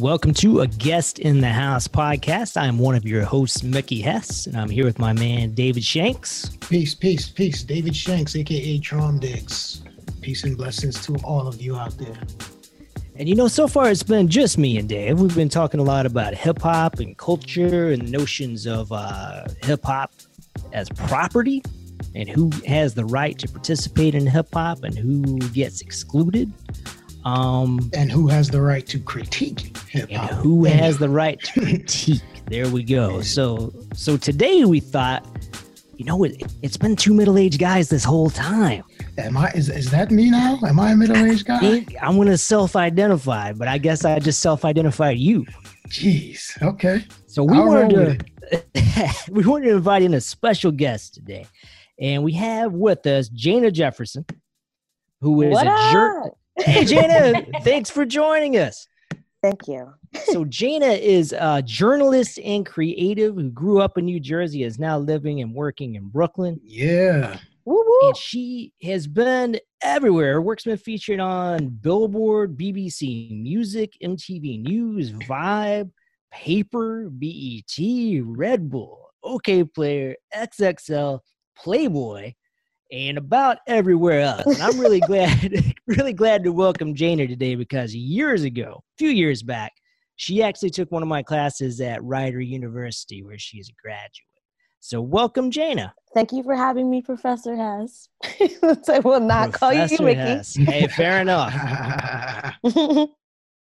Welcome to a Guest in the House podcast. I'm one of your hosts, Mickey Hess, and I'm here with my man, David Shanks. Peace, peace, peace. David Shanks, aka Trom. Peace and blessings to all of you out there. And you know, so far it's been just me and Dave. We've been talking a lot about hip hop and culture and notions of uh, hip hop as property and who has the right to participate in hip hop and who gets excluded. Um, and who has the right to critique hip hop? Who has the right to critique? there we go. So, so today we thought, you know, it, it's been two middle aged guys this whole time. Am I? Is, is that me now? Am I a middle aged guy? I'm gonna self identify, but I guess I just self identified you. Jeez. Okay. So we I'll wanted to we wanted to invite in a special guest today, and we have with us J'na Jefferson, who is what a jerk. Hey, J'na, thanks for joining us. Thank you. so, J'na is a journalist and creative who grew up in New Jersey, is now living and working in Brooklyn. Yeah. And she has been everywhere. Her work's been featured on Billboard, BBC Music, MTV News, Vibe, Paper, BET, Red Bull, Okayplayer, XXL, Playboy, and about everywhere else. And I'm really glad, really glad to welcome J'na today because years ago, a few years back, she actually took one of my classes at Rider University, where she is a graduate. So welcome, J'na. Thank you for having me, Professor Hess. I will not Professor call you Mickey. Hess. Hey, fair enough.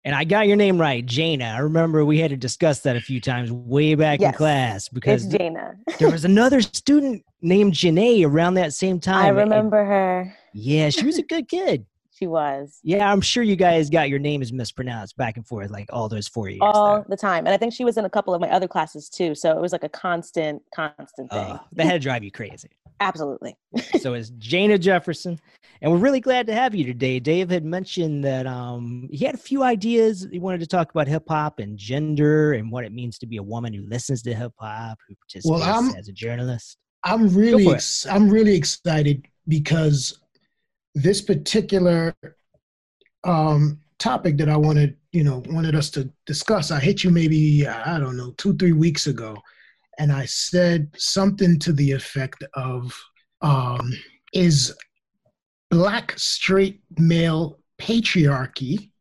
And I got your name right, J'na. I remember we had to discuss that a few times way back yes, in class because J'na. there was another student named Janae around that same time. I remember and, her. Yeah, she was a good kid. she was. Yeah, I'm sure you guys got your names mispronounced back and forth like all those four years. All the time. And I think she was in a couple of my other classes too. So it was like a constant, constant thing. Uh, that had to drive you crazy. Absolutely. so it's J'na Jefferson. And we're really glad to have you today. Dave had mentioned that um, he had a few ideas. He wanted to talk about hip hop and gender and what it means to be a woman who listens to hip hop, who participates well, as a journalist. I'm really, ex- I'm really excited because this particular um, topic that I wanted, you know, wanted us to discuss. I hit you maybe I don't know two, three weeks ago, and I said something to the effect of, um, "Is black straight male patriarchy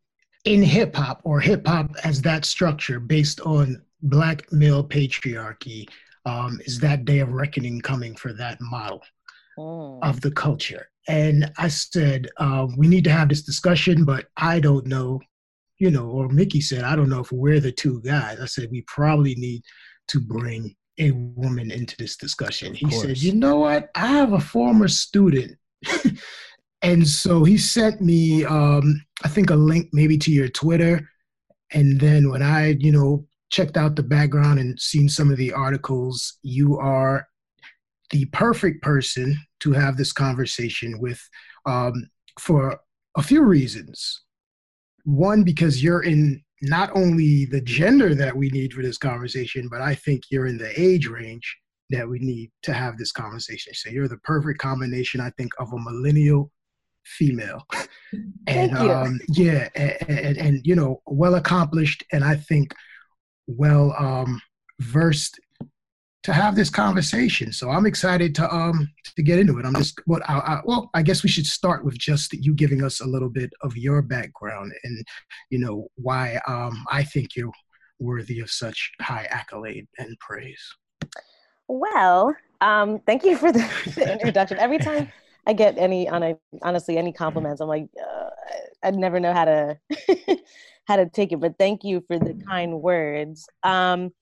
in hip hop or hip hop as that structure based on black male patriarchy um, is that day of reckoning coming for that model oh. of the culture and i said uh, we need to have this discussion but i don't know you know or mickey said i don't know if we're the two guys i said we probably need to bring a woman into this discussion. He said you know what? I have a former student. And so he sent me um, i think a link maybe to your twitter. And then when i you know checked out the background and seen some of the articles you are the perfect person to have this conversation with um, for a few reasons. One because you're in not only the gender that we need for this conversation but i think you're in the age range that we need to have this conversation. So you're the perfect combination i think of a millennial female. And um, yeah and, and, and, you know well accomplished and i think well um, versed to have this conversation so i'm excited to um to get into it i'm just what I, I, well i guess we should start with just you giving us a little bit of your background and you know why um i think you're worthy of such high accolade and praise well um thank you for the, the introduction every time I get any on a, honestly any compliments. I'm like, uh, I never know how to how to take it. But thank you for the kind words. Um,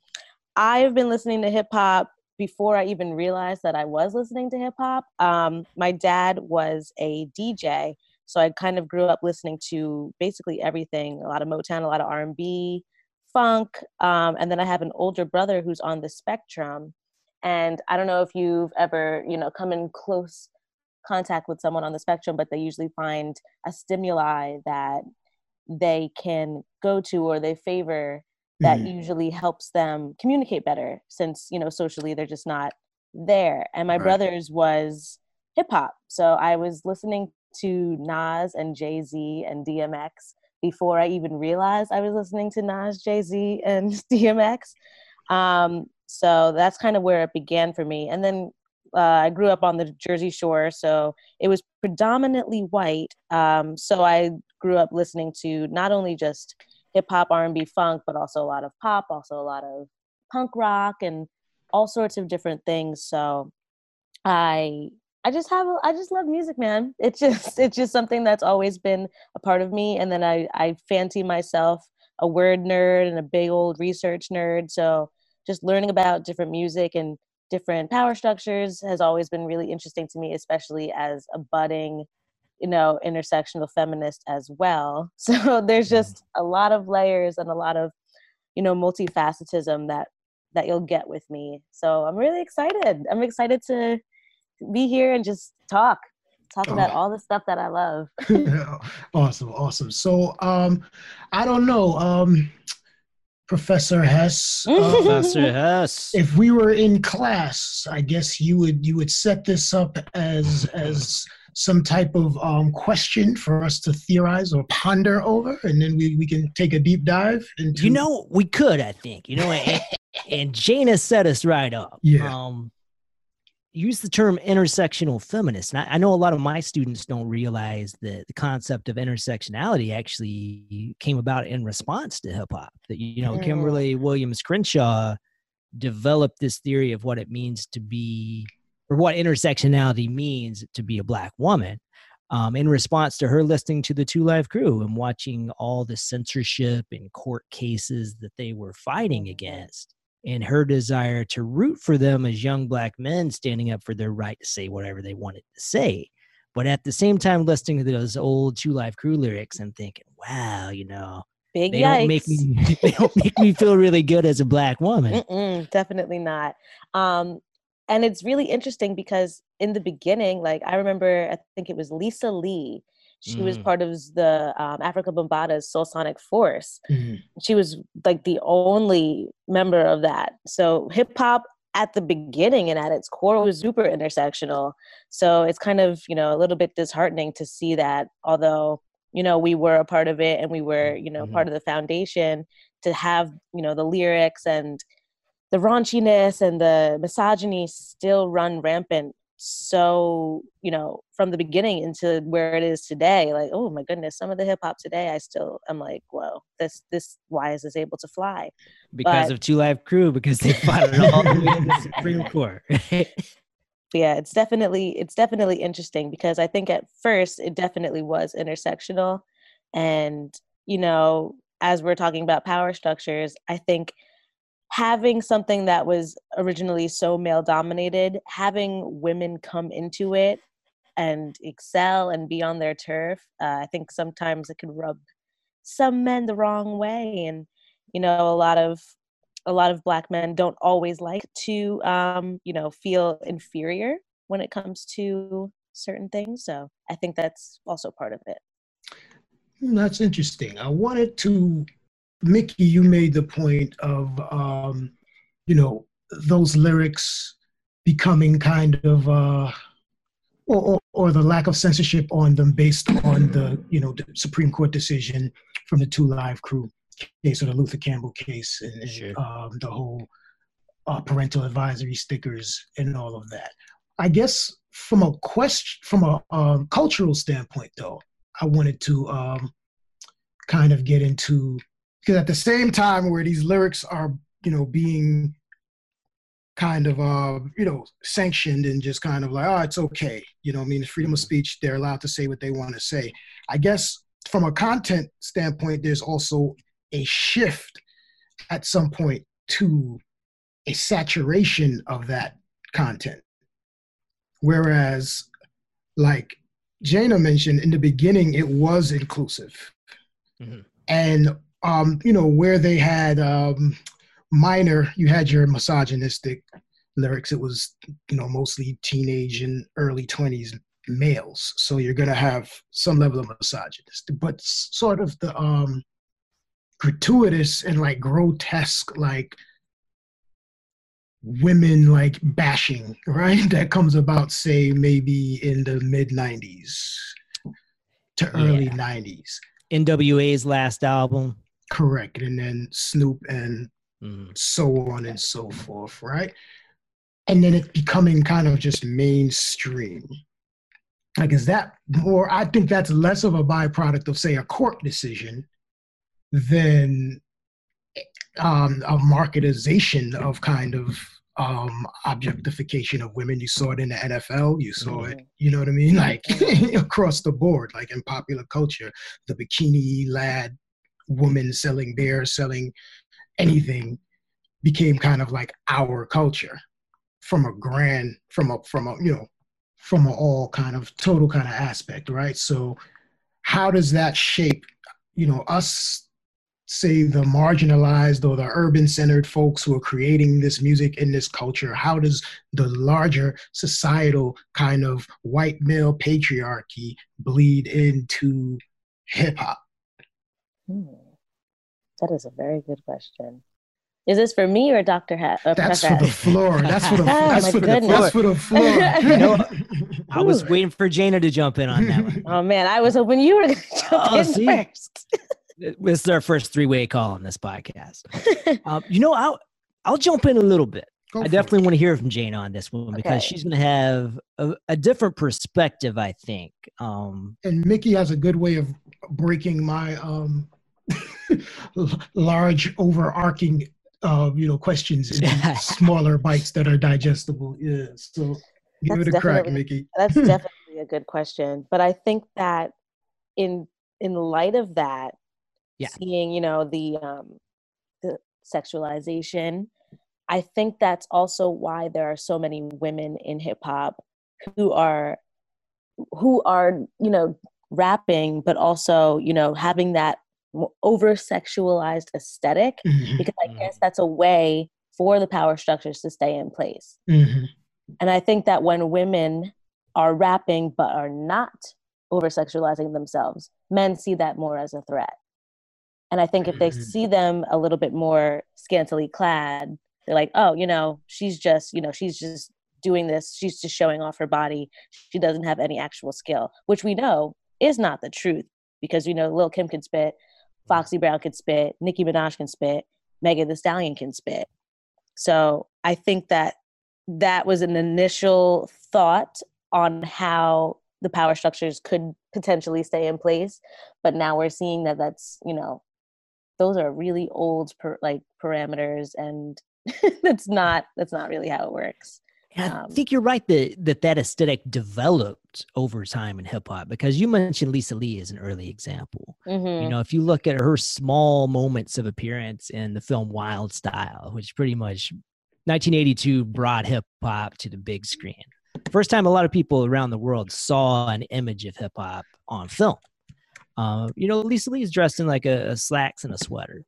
I've been listening to hip hop before I even realized that I was listening to hip hop. Um, my dad was a DJ, so I kind of grew up listening to basically everything: a lot of Motown, a lot of R and B, funk, um, and then I have an older brother who's on the spectrum. And I don't know if you've ever, you know, come in close contact with someone on the spectrum, but they usually find a stimuli that they can go to or they favor that mm. usually helps them communicate better since you know socially they're just not there and my right. brother's was hip hop so i was listening to nas and jay-z and dmx before I even realized I was listening to Nas, Jay Z, and DMX. Um, so that's kind of where it began for me. And then uh, I grew up on the Jersey Shore, so it was predominantly white. Um, so I grew up listening to not only just hip hop, R and B, funk, but also a lot of pop, also a lot of punk rock, and all sorts of different things. So I I just have a, I just love music, man. It's just it's just something that's always been a part of me. And then I I fancy myself a word nerd and a big old research nerd. So just learning about different music and different power structures has always been really interesting to me, especially as a budding, you know, intersectional feminist as well. So there's mm-hmm. just a lot of layers and a lot of, you know, multifacetism that that you'll get with me. So I'm really excited. I'm excited to be here and just talk talk about oh. all the stuff that I love. awesome, awesome. So um I don't know. Um Professor Hess. Uh, Professor Hess. If we were in class, I guess you would you would set this up as as some type of um, question for us to theorize or ponder over, and then we, we can take a deep dive into. You know, we could. I think you know, and, and J'na set us right up. Yeah. Um, use the term intersectional feminist. And I, I, know a lot of my students don't realize that the concept of intersectionality actually came about in response to hip hop. That, you know, mm. Kimberlé Williams Crenshaw developed this theory of what it means to be, or what intersectionality means to be a Black woman. Um, in response to her listening to the Two Live Crew and watching all the censorship and court cases that they were fighting against and her desire to root for them as young black men standing up for their right to say whatever they wanted to say. But at the same time, listening to those old Two Live Crew lyrics and thinking, wow, you know, Big they yikes. don't make me they don't make me feel really good as a black woman. Mm-mm, definitely not. Um, and it's really interesting because in the beginning, like I remember, I think it was Lisa Lee she mm. was part of the um, Afrika Bambaataa's Soul Sonic Force. Mm. She was like the only member of that. So hip hop at the beginning and at its core was super intersectional. So it's kind of, you know, a little bit disheartening to see that although, you know, we were a part of it and we were, you know, mm-hmm. part of the foundation to have, you know, the lyrics and the raunchiness and the misogyny still run rampant so you know from the beginning into where it is today. Like oh my goodness some of the hip hop today i still i'm like whoa this this why is this able to fly? Because but, of two live crew because they fought it all the way to the supreme court. Yeah it's definitely it's definitely interesting because i think at first it definitely was intersectional. And you know as we're talking about power structures i think having something that was originally so male dominated, having women come into it and excel and be on their turf, uh, I think sometimes it can rub some men the wrong way. And, you know, a lot of a lot of black men don't always like to um, you know feel inferior when it comes to certain things. So i think that's also part of it. That's interesting. I wanted to Mickey, you made the point of, um, you know, those lyrics becoming kind of, uh, or, or, the lack of censorship on them based on the, you know, the Supreme Court decision from the Two Live Crew case or the Luther Campbell case and, sure. um, the whole uh, parental advisory stickers and all of that. I guess from a question, from a um, cultural standpoint, though, I wanted to um, kind of get into because at the same time where these lyrics are you know being kind of uh you know sanctioned and just kind of like oh it's okay. You know i mean? It's freedom of speech. They're allowed to say what they want to say. I guess from a content standpoint there's also a shift at some point to a saturation of that content. Whereas like J'na mentioned in the beginning it was inclusive. Mm-hmm. and um, you know, where they had um, minor, you had your misogynistic lyrics. It was, you know, mostly teenage and early 20s males. So you're going to have some level of misogynist, but sort of the um, gratuitous and like grotesque, like women like bashing, right? That comes about, say, maybe in the mid 90s to early yeah. 90s NWA's last album. Correct. And then Snoop and Mhm. so on and so forth, right? And then it becoming kind of just mainstream. Like, is that more? I think that's less of a byproduct of, say, a court decision than um, a marketization of kind of um, objectification of women. You saw it in the NFL, you saw it, you know what I mean? Like across the board, like in popular culture, the bikini lad woman selling beer, selling anything became kind of like our culture from a grand from a from a you know from a all kind of total kind of aspect right? So how does that shape you know us say the marginalized or the urban centered folks who are creating this music in this culture? How does the larger societal kind of white male patriarchy bleed into hip hop Hmm. That is a very good question. Is this for me or Dr. Hat? Or That's Professor for the floor. That's for the. Oh, that's my for the. goodness. That's for the floor. You know, I was waiting for J'na to jump in on that one. Oh man, I was hoping you were going to jump Oh, in see? first. This is our first three-way call on this podcast. Um, you know, I'll I'll jump in a little bit. Go I for it. definitely want to hear from Jane on this one because Okay. she's going to have a, a different perspective, I think. Um, And Mickey has a good way of breaking my um, large overarching, uh, you know, questions into smaller bites that are digestible. Yeah. So give That's it a crack, Mickey. That's definitely a good question. But I think that in in light of that, Yeah. seeing, you know, the um the sexualization, I think that's also why there are so many women in hip hop who are who are, you know, rapping, but also, you know, having that over sexualized aesthetic Mhm, because I Mhm. guess that's a way for the power structures to stay in place. mhm. And I think that when women are rapping but are not over sexualizing themselves, men see that more as a threat. And I think if they Mhm. see them a little bit more scantily clad, they're like, oh, you know, she's just, you know, she's just doing this. She's just showing off her body. She doesn't have any actual skill, which we know is not the truth because, you know, Lil Kim can spit, Foxy Brown can spit, Nicki Minaj can spit, Megan Thee Stallion can spit. So I think that that was an initial thought on how the power structures could potentially stay in place but now we're seeing that that's you know those are really old per, like parameters and that's not that's not really how it works And I Um, think you're right that, that that aesthetic developed over time in hip hop because you mentioned Lisa Lee as an early example. Mhm. You know, if you look at her small moments of appearance in the film Wild Style, which pretty much 1982 brought hip hop to the big screen. First time a lot of people around the world saw an image of hip hop on film. Uh, you know, Lisa Lee is dressed in like a, a slacks and a sweater.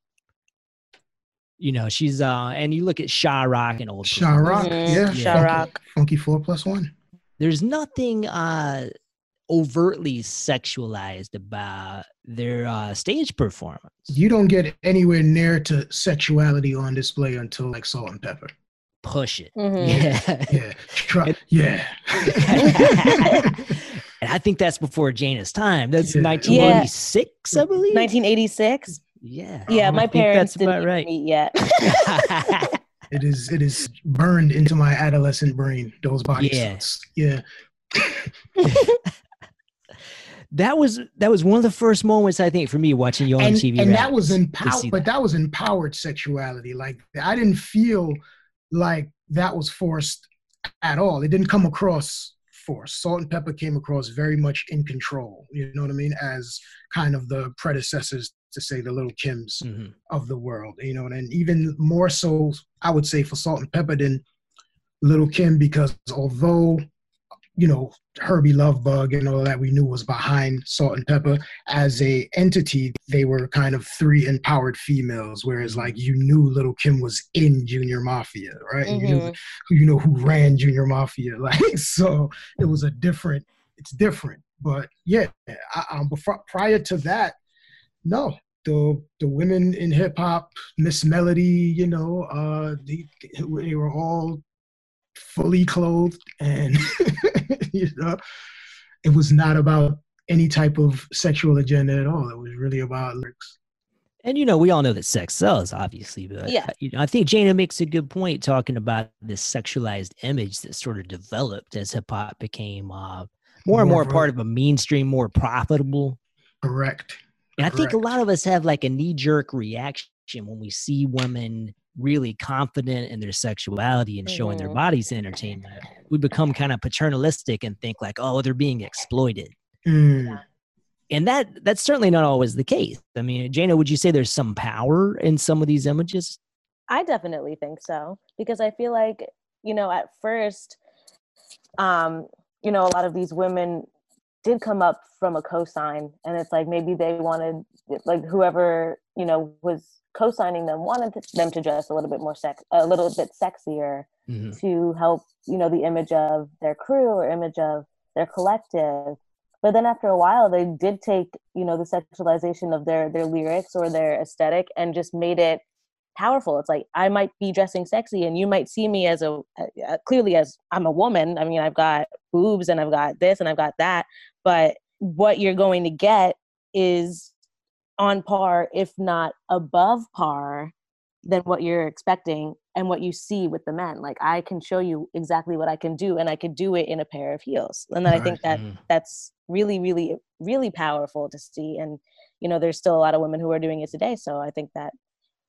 You know, she's uh, and you look at Sha Rock and old. Sha Rock, Mhm. yeah, Sha Funky- Rock. Funky Four Plus One. there's nothing uh overtly sexualized about their uh stage performance You don't get anywhere near to sexuality on display until like Salt-N-Pepa. push it Mhm. yeah Yeah, Try, yeah. and i think that's before J'na's time that's Yeah. 1986 i believe 1986 yeah yeah my parents that's didn't about right meet yet it is. It is burned into my adolescent brain. Those body Yeah. suits. Yeah. that was that was one of the first moments i think for me watching young and, tv and that was empowered but that. that was empowered sexuality like i didn't feel like that was forced at all it didn't come across forced Salt-N-Pepa came across very much in control you know what i mean as kind of the predecessors to say the little kims Mhm. of the world you know and even more so i would say for Salt-N-Pepa than little kim because although you know Hurby Luv Bug and all that we knew was behind Salt-N-Pepa as a entity they were kind of three empowered females whereas like you knew little kim was in junior mafia right you knew Mhm. who you know who ran junior mafia like so it was a different it's different but yeah I, um, before, prior to that no the the women in hip hop Ms. Melodie you know uh they, they were all fully clothed and you know it was not about any type of sexual agenda at all. It was really about lyrics. And you know, we all know that sex sells, obviously, but Yeah. you know, I think J'na makes a good point talking about this sexualized image that sort of developed as hip hop became uh, more and More more part of a mainstream, more profitable. Correct. And I think a lot of us have like a knee jerk reaction when we see women really confident in their sexuality and showing their Mhm. bodies in entertainment. We become kind of paternalistic and think like, oh, they're being exploited. Mm. And that that's certainly not always the case. I mean, J'na, would you say there's some power in some of these images? I definitely think so because I feel like you know at first, um, you know, a lot of these women did come up from a cosign, and it's like maybe they wanted like whoever you know was co-signing them wanted them to dress a little bit more sex, a little bit sexier Mhm. to help you know the image of their crew or image of their collective. But then after a while they did take you know the sexualization of their their lyrics or their aesthetic and just made it powerful. It's like i might be dressing sexy and you might see me as a uh, clearly as i'm a woman. I mean i've got boobs and i've got this and i've got that but what you're going to get is on par if not above par than what you're expecting and what you see with the men. Like i can show you exactly what i can do and i could do it in a pair of heels. And then i think that Mhm. that's really really really powerful to see. And you know there's still a lot of women who are doing it today. So i think that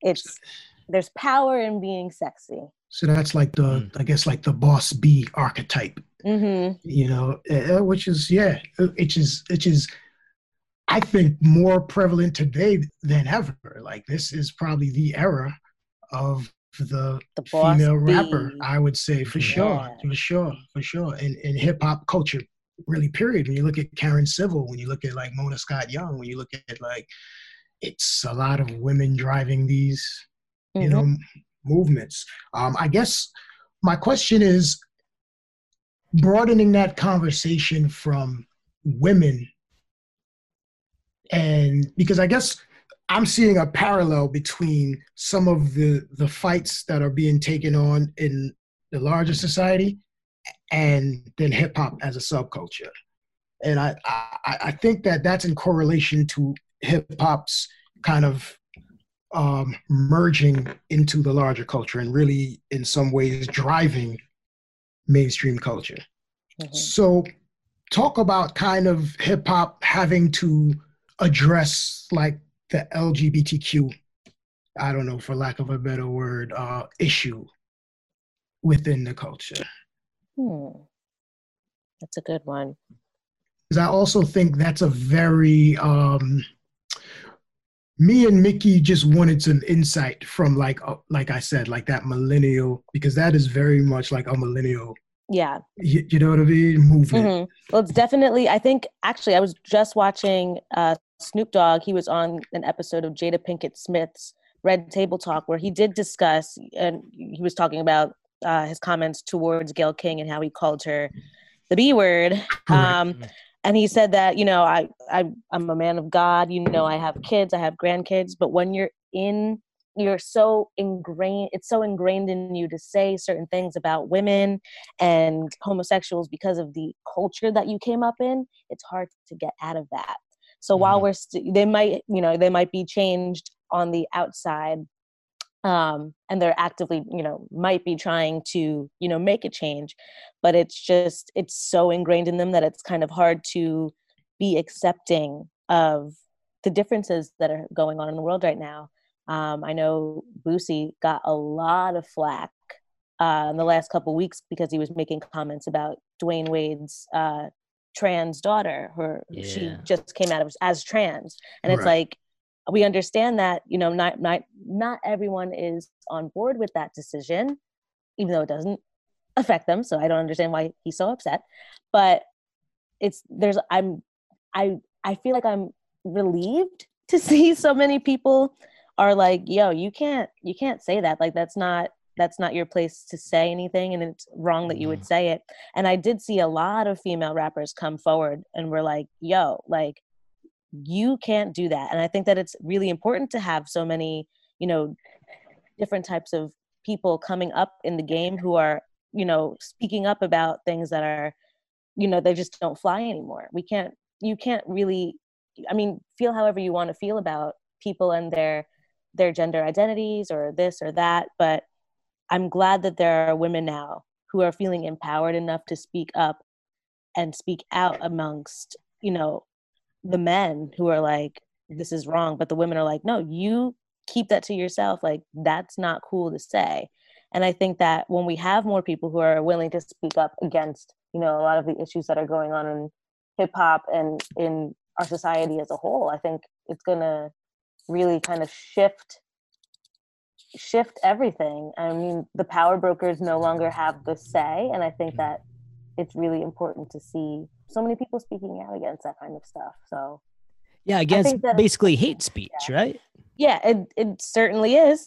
it's there's power in being sexy. So that's like the, Mm. I guess, like the boss B archetype, mm-hmm. you know, uh, which is yeah, which is which is, I think, more prevalent today than ever. Like this is probably the era of the the female rapper. bee. I would say for sure, for sure, for sure. In in hip hop culture, really. Period. When you look at Karen Civil, when you look at like Mona Scott Young, when you look at like, it's a lot of women driving these you Mhm. know movements um i guess my question is broadening that conversation from women. And because i guess i'm seeing a parallel between some of the the fights that are being taken on in the larger society and then hip hop as a subculture. And I, I i think that that's in correlation to hip hop's kind of um, merging into the larger culture and really, in some ways, driving mainstream culture. Mhm. So, talk about kind of hip hop having to address like the LGBTQ, I don't know, for lack of a better word, uh, issue within the culture. Hmm. That's a good one. Because I also think that's a very um, me and Mickey just wanted some insight from like uh, like I said, like that millennial, because that is very much like a millennial. Yeah. You, you know what I mean? Movement. Mhm. Well, it's definitely. I think actually, I was just watching uh, Snoop Dogg. He was on an episode of Jada Pinkett Smith's Red Table Talk, where he did discuss, and he was talking about uh, his comments towards Gayle King and how he called her the B word. Um, and he said that you know I, I i'm a man of god you know i have kids i have grandkids but when you're in you're so ingrained it's so ingrained in you to say certain things about women and homosexuals because of the culture that you came up in it's hard to get out of that so while Mhm. we're st- they might you know they might be changed on the outside um, and they're actively you know might be trying to you know make a change but it's just it's so ingrained in them that it's kind of hard to be accepting of the differences that are going on in the world right now um, i know Boosie got a lot of flack uh, in the last couple weeks because he was making comments about Dwyane Wade's uh, trans daughter. Her she just came out of as trans, and it's Right. like we understand that you know not not not everyone is on board with that decision, even though it doesn't affect them. So I don't understand why he's so upset. But it's there's I'm I I feel like I'm relieved to see so many people are like, yo, you can't you can't say that. Like that's not that's not your place to say anything and it's wrong that you would mm-hmm. say it. And I did see a lot of female rappers come forward and were like, yo, like you can't do that. And I think that it's really important to have so many, you know, different types of people coming up in the game who are, you know, speaking up about things that are, you know, they just don't fly anymore. We can't you can't really i mean feel however you want to feel about people and their their gender identities or this or that but i'm glad that there are women now who are feeling empowered enough to speak up and speak out amongst you know the men who are like this is wrong but the women are like no you keep that to yourself like that's not cool to say. And i think that when we have more people who are willing to speak up against you know a lot of the issues that are going on in hip hop and in our society as a whole i think it's going to really kind of shift shift everything. I mean the power brokers no longer have the say and i think that it's really important to see so many people speaking out against that kind of stuff so yeah against basically hate speech yeah. right yeah it, it certainly is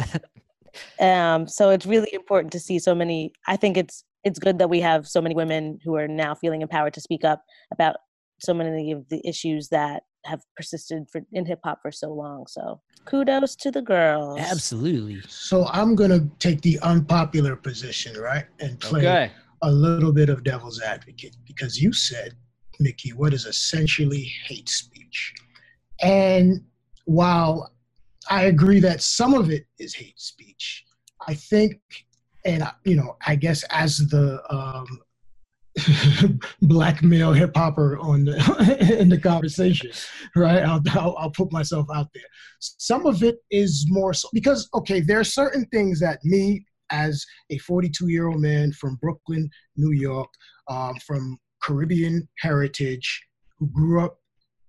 um so it's really important to see so many i think it's it's good that we have so many women who are now feeling empowered to speak up about so many of the issues that have persisted for in hip hop for so long. So kudos to the girls. Absolutely. So I'm gonna take the unpopular position, right, and play Okay. A little bit of devil's advocate because you said, Mickey, what is essentially hate speech? And while I agree that some of it is hate speech, I think, and uh, you know, I guess as the um, black male hip hopper on the in the conversation, right? I'll, I'll I'll put myself out there. Some of it is more so because okay, there are certain things that me as a 42 year old man from Brooklyn, New York, um, from Caribbean heritage, who grew up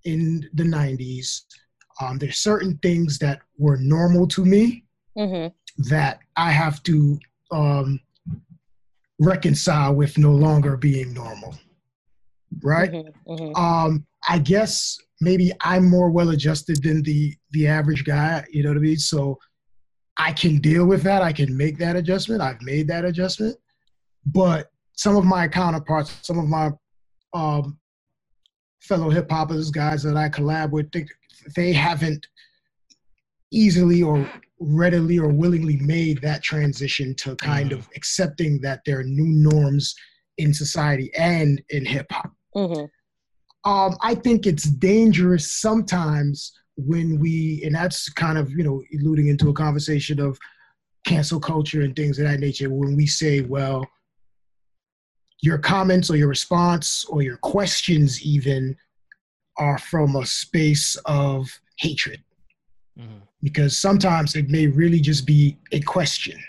in the 90s. Um, there's certain things that were normal to me hmm that I have to um, reconcile with no longer being normal. Right? hmm Um, I guess maybe I'm more well adjusted than the the average guy. You know what I mean? So I can deal with that. I can make that adjustment. I've made that adjustment. But some of my counterparts, some of my um, fellow hip hoppers, guys that I collab with, think they haven't easily or readily or willingly made that transition to kind of accepting that there are new norms in society and in hip hop. hmm Um, I think it's dangerous sometimes when we, and that's kind of you know alluding into a conversation of cancel culture and things of that nature. When we say, well, your comments or your response or your questions even are from a space of hatred Mhm. because sometimes it may really just be a question.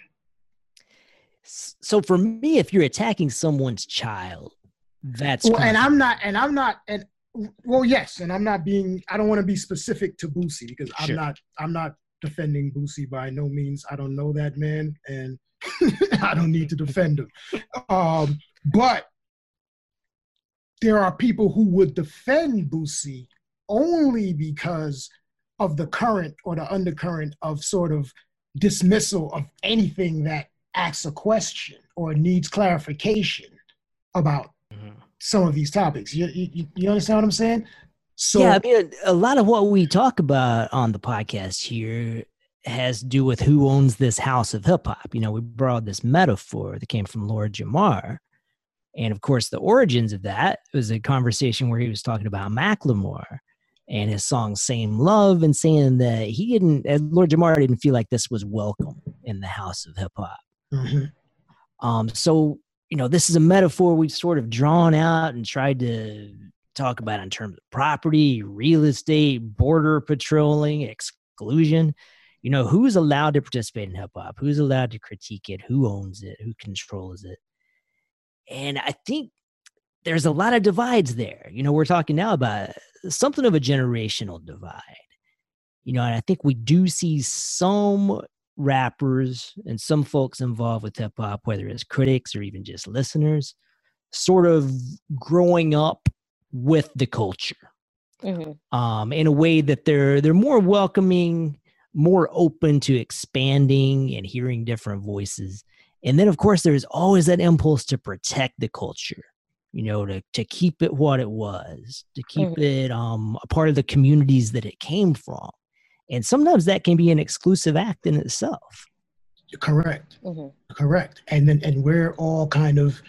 So for me, if you're attacking someone's child, that's Well, and. I'm not, and I'm not, and well, yes, and I'm not being, I don't want to be specific to Boosie because I'm Sure. not, I'm not defending Boosie by no means. I don't know that man, and I don't need to defend him. Um, but there are people who would defend Boosie only because of the current or the undercurrent of sort of dismissal of anything that asks a question or needs clarification about. Some of these topics. You, you, you understand what I'm saying? So yeah, I mean, a lot of what we talk about on the podcast here has to do with who owns this house of hip hop. You know, we brought this metaphor that came from Lord Jamar. And of course, the origins of that was a conversation where he was talking about Macklemore and his song Same Love and saying that he didn't, Lord Jamar didn't feel like this was welcome in the house of hip hop. Mhm. Um, so you know, this is a metaphor we've sort of drawn out and tried to talk about in terms of property, real estate, border patrolling, exclusion. You know, who's allowed to participate in hip hop? Who's allowed to critique it? Who owns it? Who controls it? And I think there's a lot of divides there. You know, we're talking now about something of a generational divide. You know, and I think we do see some rappers and some folks involved with hip hop, whether it's critics or even just listeners, sort of growing up with the culture hmm um, in a way that they're they're more welcoming, more open to expanding and hearing different voices. And then, of course, there's always that impulse to protect the culture, you know, to to keep it what it was, to keep Mhm. it um, a part of the communities that it came from. And sometimes that can be an exclusive act in itself. correct, hmm correct. And then and we're all kind of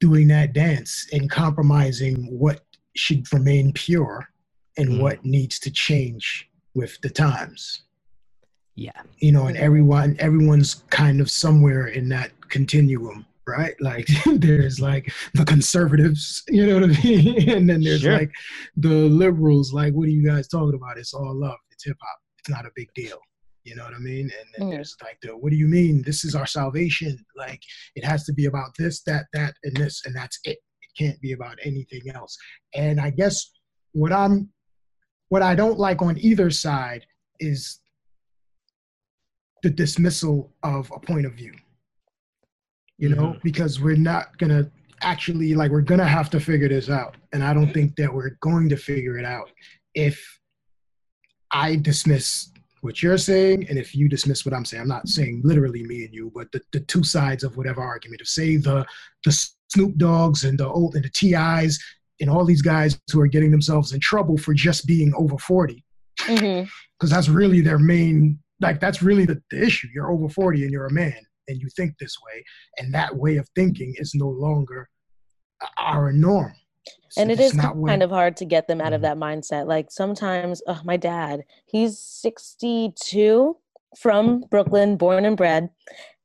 doing that dance and compromising what should remain pure and Mm. what needs to change with the times Yeah. you know and everyone everyone's kind of somewhere in that continuum right like there's like the conservatives you know what i mean and then there's Sure. like the liberals like what are you guys talking about it's all love it's hip-hop it's not a big deal. You know what i mean? And then Mhm. there's like the what do you mean? This is our salvation. Like it has to be about this that that and this and that's it. It can't be about anything else. And i guess what i'm what i don't like on either side is the dismissal of a point of view. You know Mhm. because we're not gonna actually like we're gonna have to figure this out. And i don't think that we're going to figure it out if i dismiss what you're saying and if you dismiss what i'm saying i'm not saying literally me and you but the, the two sides of whatever argument if say the the snoop dogs and the old and the tis and all these guys who are getting themselves in trouble for just being over 40 Mhm. because that's really their main like that's really the, the issue. You're over 40 and you're a man and you think this way and that way of thinking is no longer our norm and It's is not what- kind of hard to get them out of Mhm. that mindset like sometimes oh, my dad he's 62 from brooklyn born and bred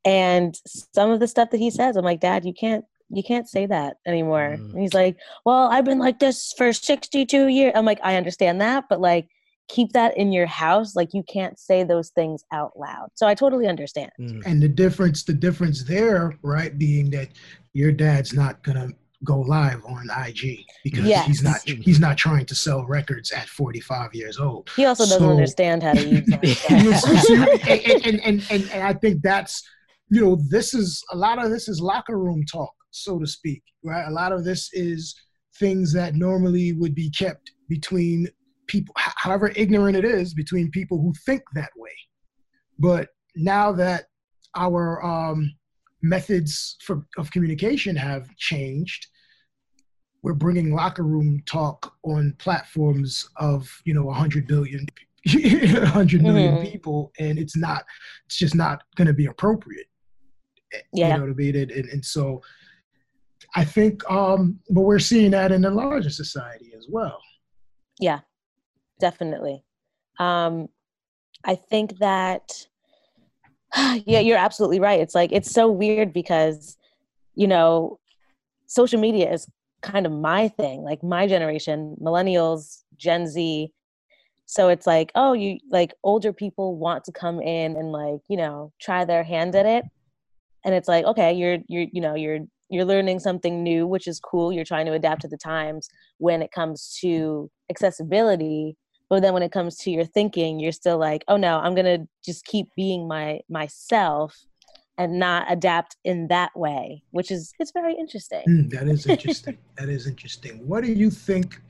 and some of the stuff that he says i'm like dad you can't you can't say that anymore Mm. and he's like well i've been like this for 62 years i'm like i understand that but like keep that in your house like you can't say those things out loud so i totally understand Mm. and the difference the difference there right being that your dad's not gonna go live on ig because he's not he's not trying to sell records at 45 years old he also doesn't So- understand how to use You that see, and, and, and, and, and I think that's, you know, this is a lot of this is locker room talk, so to speak, right? A lot of this is things that normally would be kept between people, however ignorant it is, between people who think that way. But now that our um, methods for, of communication have changed, we're bringing locker room talk on platforms of you know 100 billion 100 million Mhm. people and it's not it's just not going to be appropriate Eh, Yeah. you know what i mean and, and, and so i think um but we're seeing that in the larger society as well Yeah, definitely. Um, I think that, yeah, you're absolutely right. It's like, it's so weird because, you know, social media is kind of my thing, like my generation, millennials, Gen Z. So it's like, oh, you like older people want to come in and like, you know, try their hand at it. And it's like, okay, you're, you're, you know, you're, you're learning something new, which is cool. You're trying to adapt to the times when it comes to accessibility but then when it comes to your thinking you're still like oh no i'm gonna just keep being my myself and not adapt in that way which is it's very interesting. Hmm, that is interesting. That is interesting. What do you think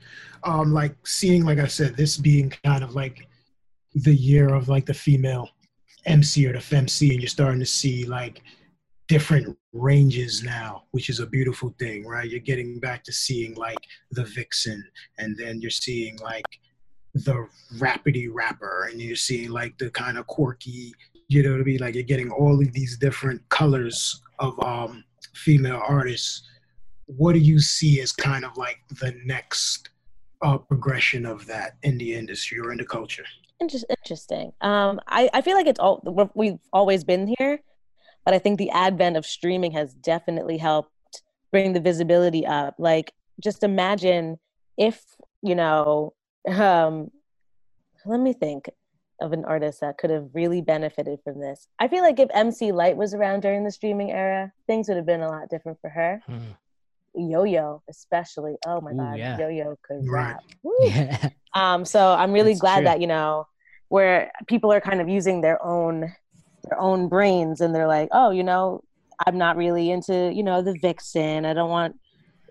um like seeing like i said this being kind of like the year of like the female mc or the femc and you're starting to see like different ranges now which is a beautiful thing right? You're getting back to seeing like the vixen and then you're seeing like the rapidy rapper and you see like the kind of quirky you know what i mean? Like you're getting all of these different colors of um female artists. What do you see as kind of like the next uh, progression of that in the industry or in the culture? Inter- interesting. Um i i feel like it's all we've always been here but i think the advent of streaming has definitely helped bring the visibility up. Like just imagine if you know um let me think of an artist that could have really benefited from this i feel like if MC Lyte was around during the streaming era things would have been a lot different for her Hmm. yo-yo especially oh my Ooh, god yeah. yo-yo could rap Woo. Yeah. Um, so I'm really That's glad true. that you know where people are kind of using their own their own brains and they're like, oh, you know, I'm not really into you know the vixen. I don't want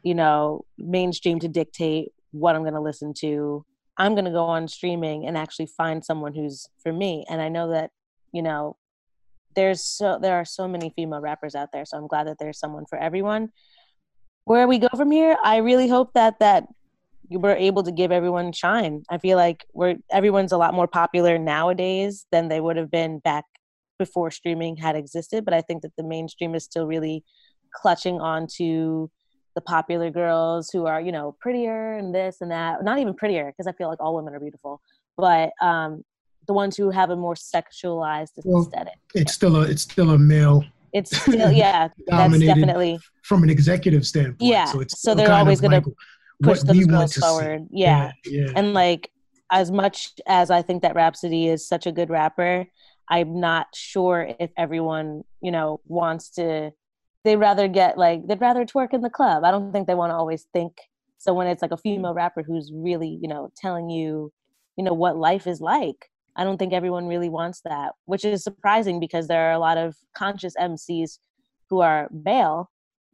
you know mainstream to dictate what I'm going to listen to. I'm going to go on streaming and actually find someone who's for me. And I know that you know there's so there are so many female rappers out there. So I'm glad that there's someone for everyone. Where we go from here, I really hope that that we're able to give everyone shine. I feel like we're everyone's a lot more popular nowadays than they would have been back before streaming had existed. But I think that the mainstream is still really clutching on to the popular girls who are you know prettier and this and that not even prettier because i feel like all women are beautiful but um the ones who have a more sexualized Well, aesthetic It's still a it's still a male it's still yeah that's definitely from an executive standpoint. Yeah, So it's so they're always gonna like push what those girls to forward yeah Yeah. and like as much as i think that Rapsody is such a good rapper i'm not sure if everyone you know wants to they'd rather get like they'd rather twerk in the club. I don't think they want to always think so when it's like a female mm. rapper who's really you know telling you you know what life is like. I don't think everyone really wants that which is surprising because there are a lot of conscious mcs who are male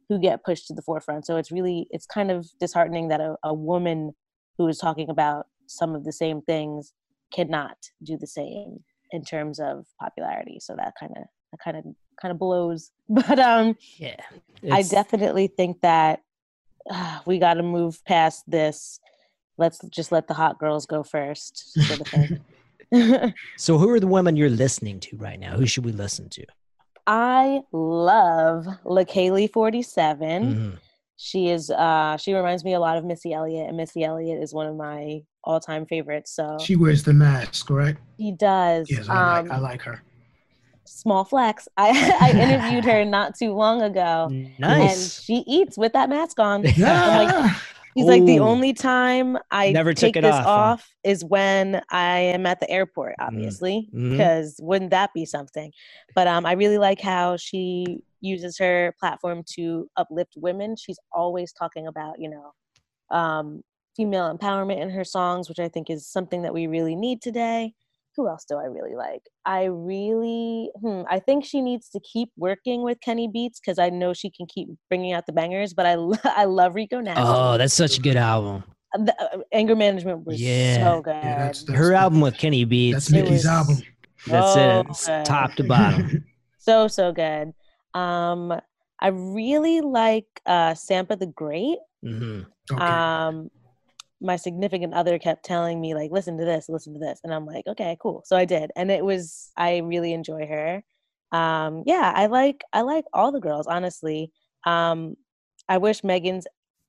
who get pushed to the forefront. So it's really it's kind of disheartening that a, a woman who is talking about some of the same things cannot do the same in terms of popularity. So that kind of that kind of kind of blows but um Yeah. I definitely think that uh, we got to move past this. Let's just let the hot girls go first, sort of thing. So, who are the women you're listening to right now? Who should we listen to? I love Leikeli47. Mhm. She is uh she reminds me a lot of Missy Elliott, and Missy Elliott is one of my all-time favorites. So She wears the mask, right? she does. Yes, I um, like I like her. Small flex. I I interviewed her not too long ago. And she eats with that mask on. Yeah. He's like the only time I Never took take it this off, off, huh? is when I am at the airport, obviously, Mhm. because wouldn't that be something? But um, I really like how she uses her platform to uplift women. She's always talking about, you know, um, female empowerment in her songs, which I think is something that we really need today. Who else do I really like? I really, hmm, I think she needs to keep working with Kenny Beats because I know she can keep bringing out the bangers. But I, lo- I love Rico Nasty oh, that's such a good album. the, uh, anger management was Yeah. so good. Yeah, that's, that's Her the- album with Kenny Beats. That's Mickey's was- album. That's so it. It's good. top to bottom. so so good. Um, I really like uh, Sampa the Great. hmm Okay. Um, my significant other kept telling me like, listen to this, listen to this, and I'm like, okay, cool. So I did, and it was I really enjoy her. Um, yeah, I like I like all the girls honestly. Um, I wish Megan's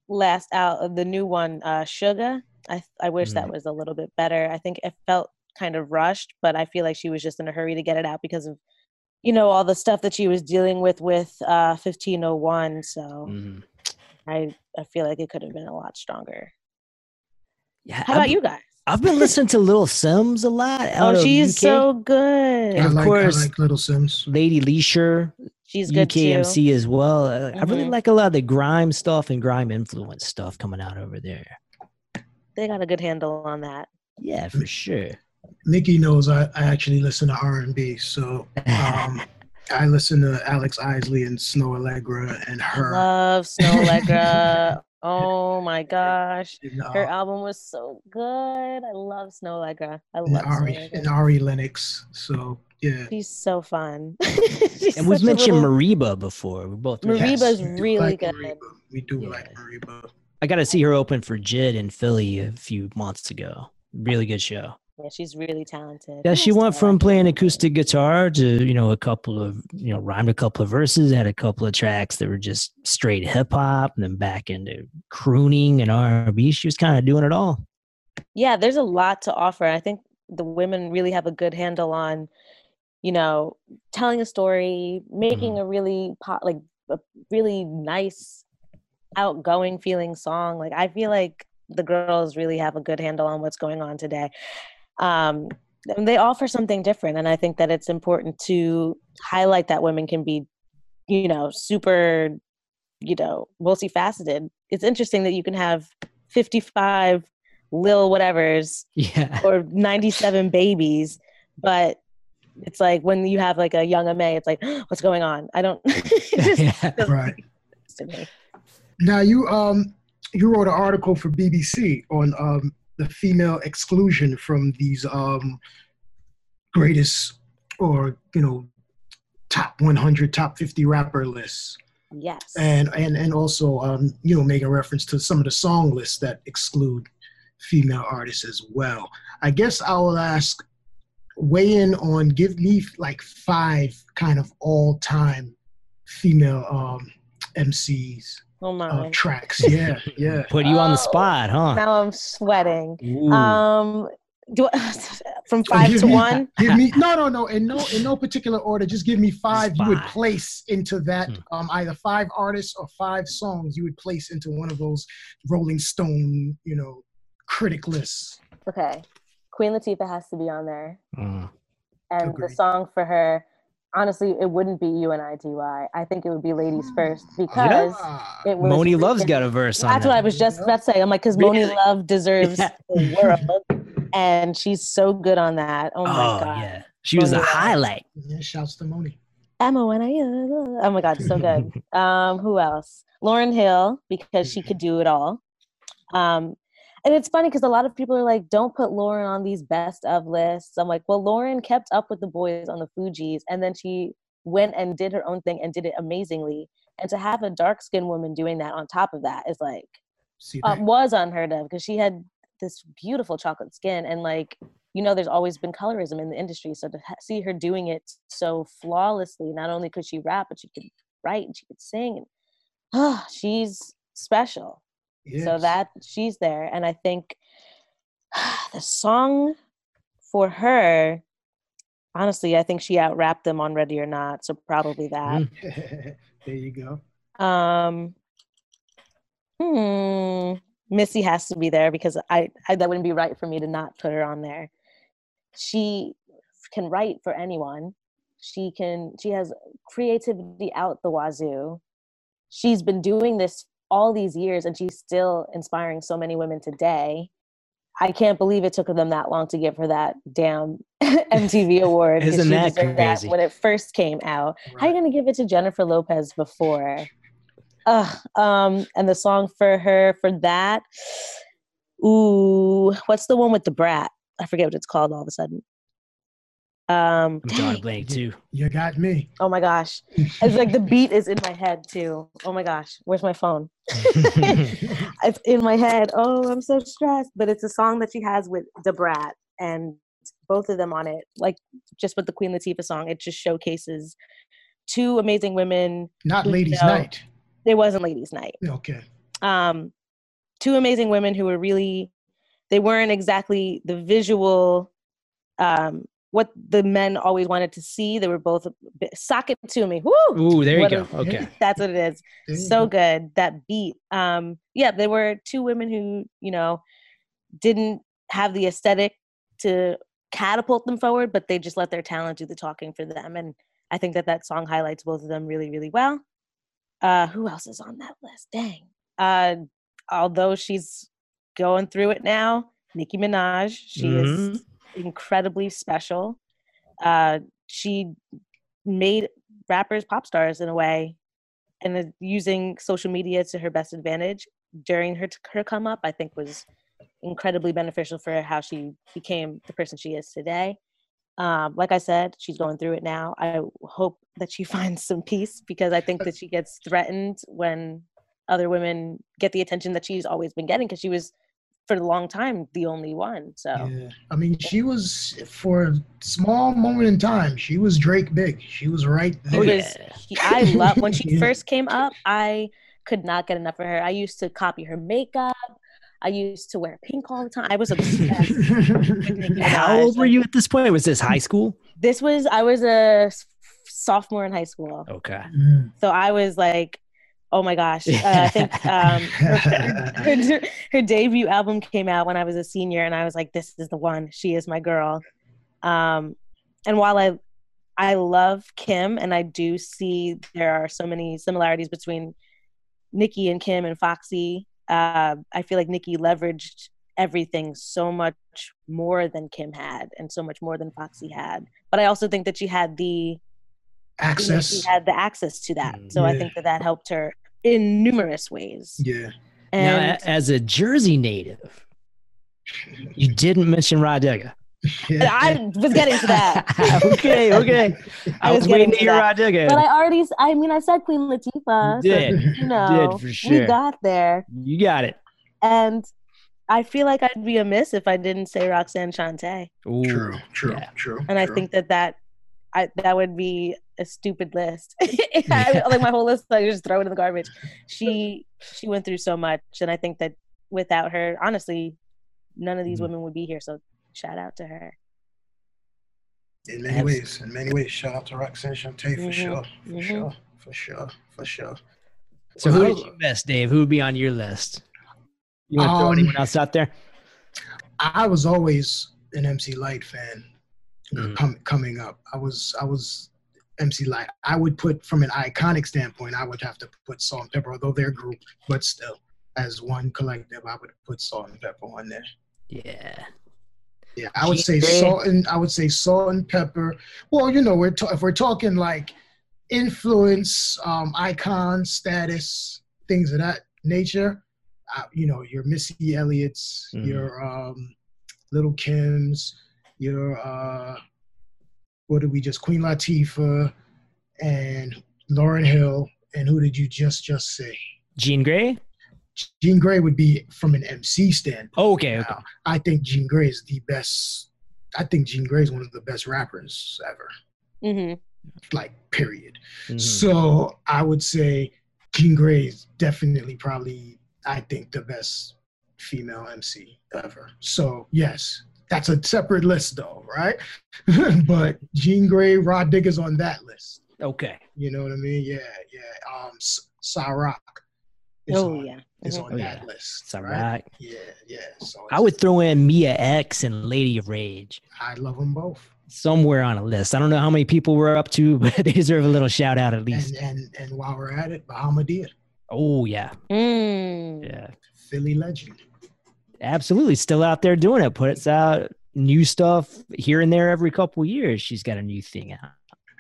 last out of the new one, uh, Suga. I I wish that was a little bit better. I think it felt kind of rushed, but I feel like she was just in a hurry to get it out because of you know all the stuff that she was dealing with with uh 1501 so hmm i i feel like it could have been a lot stronger Yeah. how about I've, you guys I've been listening to Little Simz a lot. oh she's UK. so good And I of like course, I like Little Simz. Lady Leshurr, she's good too UKMC as well. Uh, I really Mhm. like a lot of the grime stuff and grime influence stuff coming out over there. they got a good handle on that Yeah, for sure. Nikki knows I, I actually listen to R and B, so um, I listen to Alex Isley and Snoh Aalegra and her. love Snoh Aalegra oh my gosh and, uh, her album was so good i love Snoh Aalegra i and love snow Ari allegra. and Ari Lennox. So yeah, she's so fun She's And we've mentioned little- Mereba before. We're both Mereba's Yes, we really like good. Mereba. We do Yeah. like Mereba. I got to see her open for Jid in Philly a few months ago. Really good show. Yeah she's really talented. Yeah, she went from playing acoustic guitar to you know a couple of you know rhymed a couple of verses, had a couple of tracks that were just straight hip hop, and then back into crooning and R and B. She was kind of doing it all. yeah there's a lot to offer. I think the women really have a good handle on you know telling a story making mm-hmm. a really po- like a really nice outgoing feeling song. Like i feel like the girls really have a good handle on what's going on today um and they offer something different and i think that it's important to highlight that women can be you know super you know multifaceted it's interesting that you can have 55 lil whatevers Yeah, or 97 babies but it's like when you have like a Young M.A, it's like what's going on i don't just yeah. Right. make sense to me. Now you um you wrote an article for BBC on um the female exclusion from these um greatest or you know top 100 top 50 rapper lists. Yes. And and and also um you know making reference to some of the song lists that exclude female artists as well. I guess i will ask weigh in on give me like five kind of all-time female um mcs Oh uh, tracks. Yeah, yeah. Put you on the Oh, spot, huh? Now I'm sweating. Ooh. Um, do I, from So five to me- one. Give me no, no, no. In no, in no particular order. Just give me five. You would place into that Hmm. um, either five artists or five songs. You would place into one of those Rolling Stone, you know, critic lists. Okay, Queen Latifah has to be on there, Uh, and Agreed. the song for her. Honestly, it wouldn't be you and I, Ty. I think it would be Ladies First because Ah, it was. Monie Love's written- got a verse on That's what I was just about to say. I'm like, because Moni Really? Love deserves Yeah. the world, and she's so good on that. Oh my Oh god. yeah, she was a Monie Love. highlight. yeah, shouts to Moni. M O N I. Oh my god, so good. Um, who else? Lauryn Hill because she could do it all. Um, and it's funny because a lot of people are like, "Don't put Lauryn on these best of lists." I'm like, well, Lauryn kept up with the boys on the Fugees, and then she went and did her own thing and did it amazingly. And to have a dark skinned woman doing that on top of that is like uh, was unheard of because she had this beautiful chocolate skin and like you know there's always been colorism in the industry so to ha- see her doing it so flawlessly not only could she rap but she could write and she could sing and ah she's special so that she's there and i think the song for her honestly i think she out rapped them on ready or not so probably that Mm. there you go. Um, hmm, Missy has to be there because I, I that wouldn't be right for me to not put her on there. She can write for anyone. She can. She has creativity out the wazoo. She's been doing this all these years, and she's still inspiring so many women today. I can't believe it took them that long to give her that damn MTV award. Isn't she that crazy? when it first came out. How are you gonna give it to Jennifer Lopez before? Ugh, um, and the song for her for that. Ooh, what's the one with Da Brat? I forget what it's called all of a sudden. Um, I'm drawing a dang. blank too. You got me. oh my gosh, it's like the beat is in my head too. Oh my gosh, where's my phone? it's in my head. Oh, I'm so stressed. But it's a song that she has with Da Brat and both of them on it. Like just with the Queen Latifah song, it just showcases two amazing women. Not Who ladies' know? night. It wasn't ladies' night. Okay. um, two amazing women who were really they weren't exactly the visual um, what the men always wanted to see. They were both a sock it to me. Woo! Ooh, there you What go. a- Okay. that's what it is. So good. That beat. Um yeah there were two women who you know didn't have the aesthetic to catapult them forward but they just let their talent do the talking for them. And i think that that song highlights both of them really really well. Uh who else is on that list? Dang. Uh although she's going through it now nicki minaj she is incredibly special. Uh she made rappers pop stars in a way and using social media to her best advantage during her her come up i think was incredibly beneficial for how she became the person she is today. Um, like i said she's going through it now. I hope that she finds some peace because i think that she gets threatened when other women get the attention that she's always been getting because she was for a long time the only one so Yeah. I mean, she was for a small moment in time. She was Drake big. She was right there. Oh, was, yeah. he- I love when she Yeah. first came up. I could not get enough of her. I used to copy her makeup. I used to wear pink all the time. I was obsessed. How old were you at this point? Was this high school? This was I was a sophomore in high school, Okay. Mm. so I was like, oh my gosh. Uh, I think um, her, her, her, her debut album came out when I was a senior, and I was like, this is the one. She is my girl. Um, and while I I love Kim, and I do see there are so many similarities between Nicki and Kim and Foxy. Uh, I feel like Nicki leveraged everything so much more than Kim had, and so much more than Foxy had. But I also think that she had the you know, Access. she had the access to that. Mm, So I think that that helped her in numerous ways. Yeah. now, And a- as a Jersey native, you didn't mention Rah Digga. I was getting to that. okay, okay. I, I was, was waiting to to hear that. Rah Digga. But I already, I mean, I said Queen Latifah. You so, did. you know, did for sure. we got there. You got it. And I feel like I'd be amiss if I didn't say Roxanne Shante. Ooh, True. True. yeah. True. And I think that that, I, that would be a stupid list. I, like my whole list, I just throw it in the garbage. She she went through so much, and I think that without her, honestly, none of these Mhm. women would be here. So shout out to her. In many Abs- ways, in many ways. Shout out to Roxanne Shante for Mhm, sure, for mhm. sure, for sure, for sure. So Well, who I- did you miss, Dave? Who would be on your list? You want to throw Um, anyone else out there? I was always an MC Lyte fan uh, Mhm. com- coming up. I was I was MC Lyte. I would put from an iconic standpoint, I would have to put Salt-N-Pepa, although they're group, but still, as one collective, I would put Salt-N-Pepa on there. Yeah. Yeah, I would say salt and I would say Salt-N-Pepa. Well, you know, we're ta- if we're talking like influence, um, icon status, things of that nature. Uh, you know, your Missy Elliott's, Mhm. your um, Little Kim's, your uh, what did we just Queen Latifah, and Lauryn Hill, and who did you just just say? Jean Grae? Jean Grae would be from an MC standpoint. okay, okay. Now, I think Jean Grae is the best. I think Jean Grae is one of the best rappers ever. hmm Like, period. Mhm. So I would say Jean Grae is definitely probably, I think, the best female MC ever. So yes, that's a separate list though, right? but Jean Grae, Rah Digga's on that list. Okay. You know what I mean? Yeah, yeah. Um, S- Sa-Roc is Oh on, yeah. is on Oh, that yeah. list. It's all right? right. Yeah, yeah. So I would throw in Mia X and Lady of Rage I love them both. somewhere on a list. I don't know how many people we're up to, but they deserve a little shout out at least. And and and while we're at it, Bahamadia, Oh yeah, Mm. yeah, Philly legend. Absolutely. Still out there doing it. Puts out new stuff here and there every couple years. She's got a new thing out.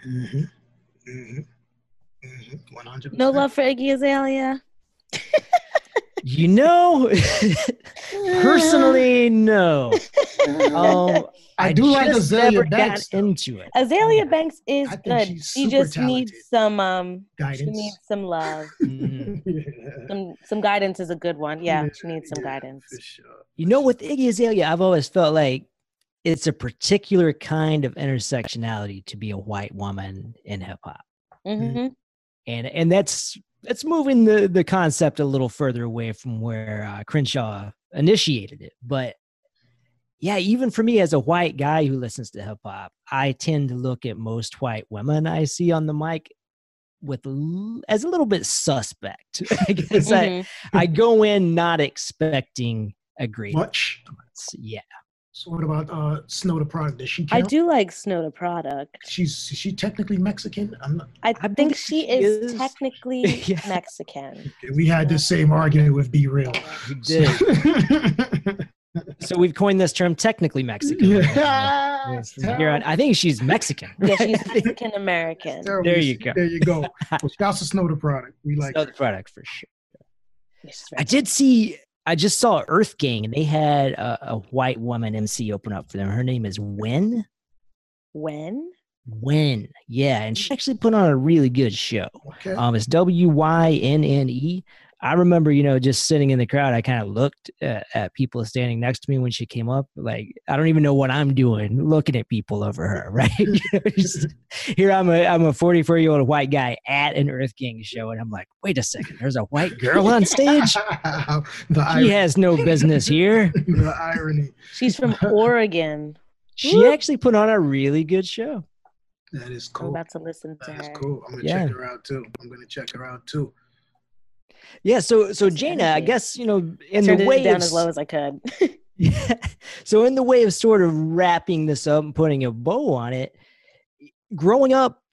Mm-hmm. Mm-hmm. Mm-hmm. One hundred. No love for Iggy Azalea. You know, personally, no. Um, I do like just Azalea never Banks, got into it. Azealia Banks is I good. She super just needs some um she needs some love. Mhm. yeah. Some some guidance is a good one. Yeah, Yeah, she needs some yeah, guidance. For sure. You know, with Iggy Azalea, I've always felt like it's a particular kind of intersectionality to be a white woman in hip hop, hmm and and that's that's moving the the concept a little further away from where uh, Crenshaw initiated it. But yeah, even for me as a white guy who listens to hip hop, I tend to look at most white women I see on the mic with as a little bit suspect. I guess I, Mhm. I go in not expecting a great Much. performance. Yeah. So what about uh Snow Tha Product? Does she I do like Snow Tha Product. She's is she technically Mexican? I'm not. I, I think she she is, is. technically Yeah. Mexican. We had the same argument with B-Real. We did. So we've coined this term technically Mexican. yeah. From I think she's Mexican. Yeah, she's Mexican American. Terrible. There you go. There you go. Well, shouts to Snow Tha Product. We like. Another product for sure. I did see. I just saw EarthGang, and they had a, a white woman MC open up for them. Her name is Wynne. When? Wynne, yeah, and she actually put on a really good show. Okay. Um, it's W Y N N E. I remember, you know, just sitting in the crowd, I kind of looked at, at people standing next to me when she came up. Like, I don't even know what I'm doing, looking at people over her, right? You know, just- here I'm a I'm a 44 year old white guy at an EarthGang show, and I'm like, wait a second, there's a white girl on stage. the, She irony, has no business here. the irony. She's from Oregon. She actually put on a really good show. That is I'm cool. about to listen to That is her. cool. I'm gonna Yeah. check her out too. I'm gonna check her out too. Yeah, so so J'na, I guess you know, in turned the way down of as low as I could. Yeah. So, in the way of sort of wrapping this up and putting a bow on it, growing up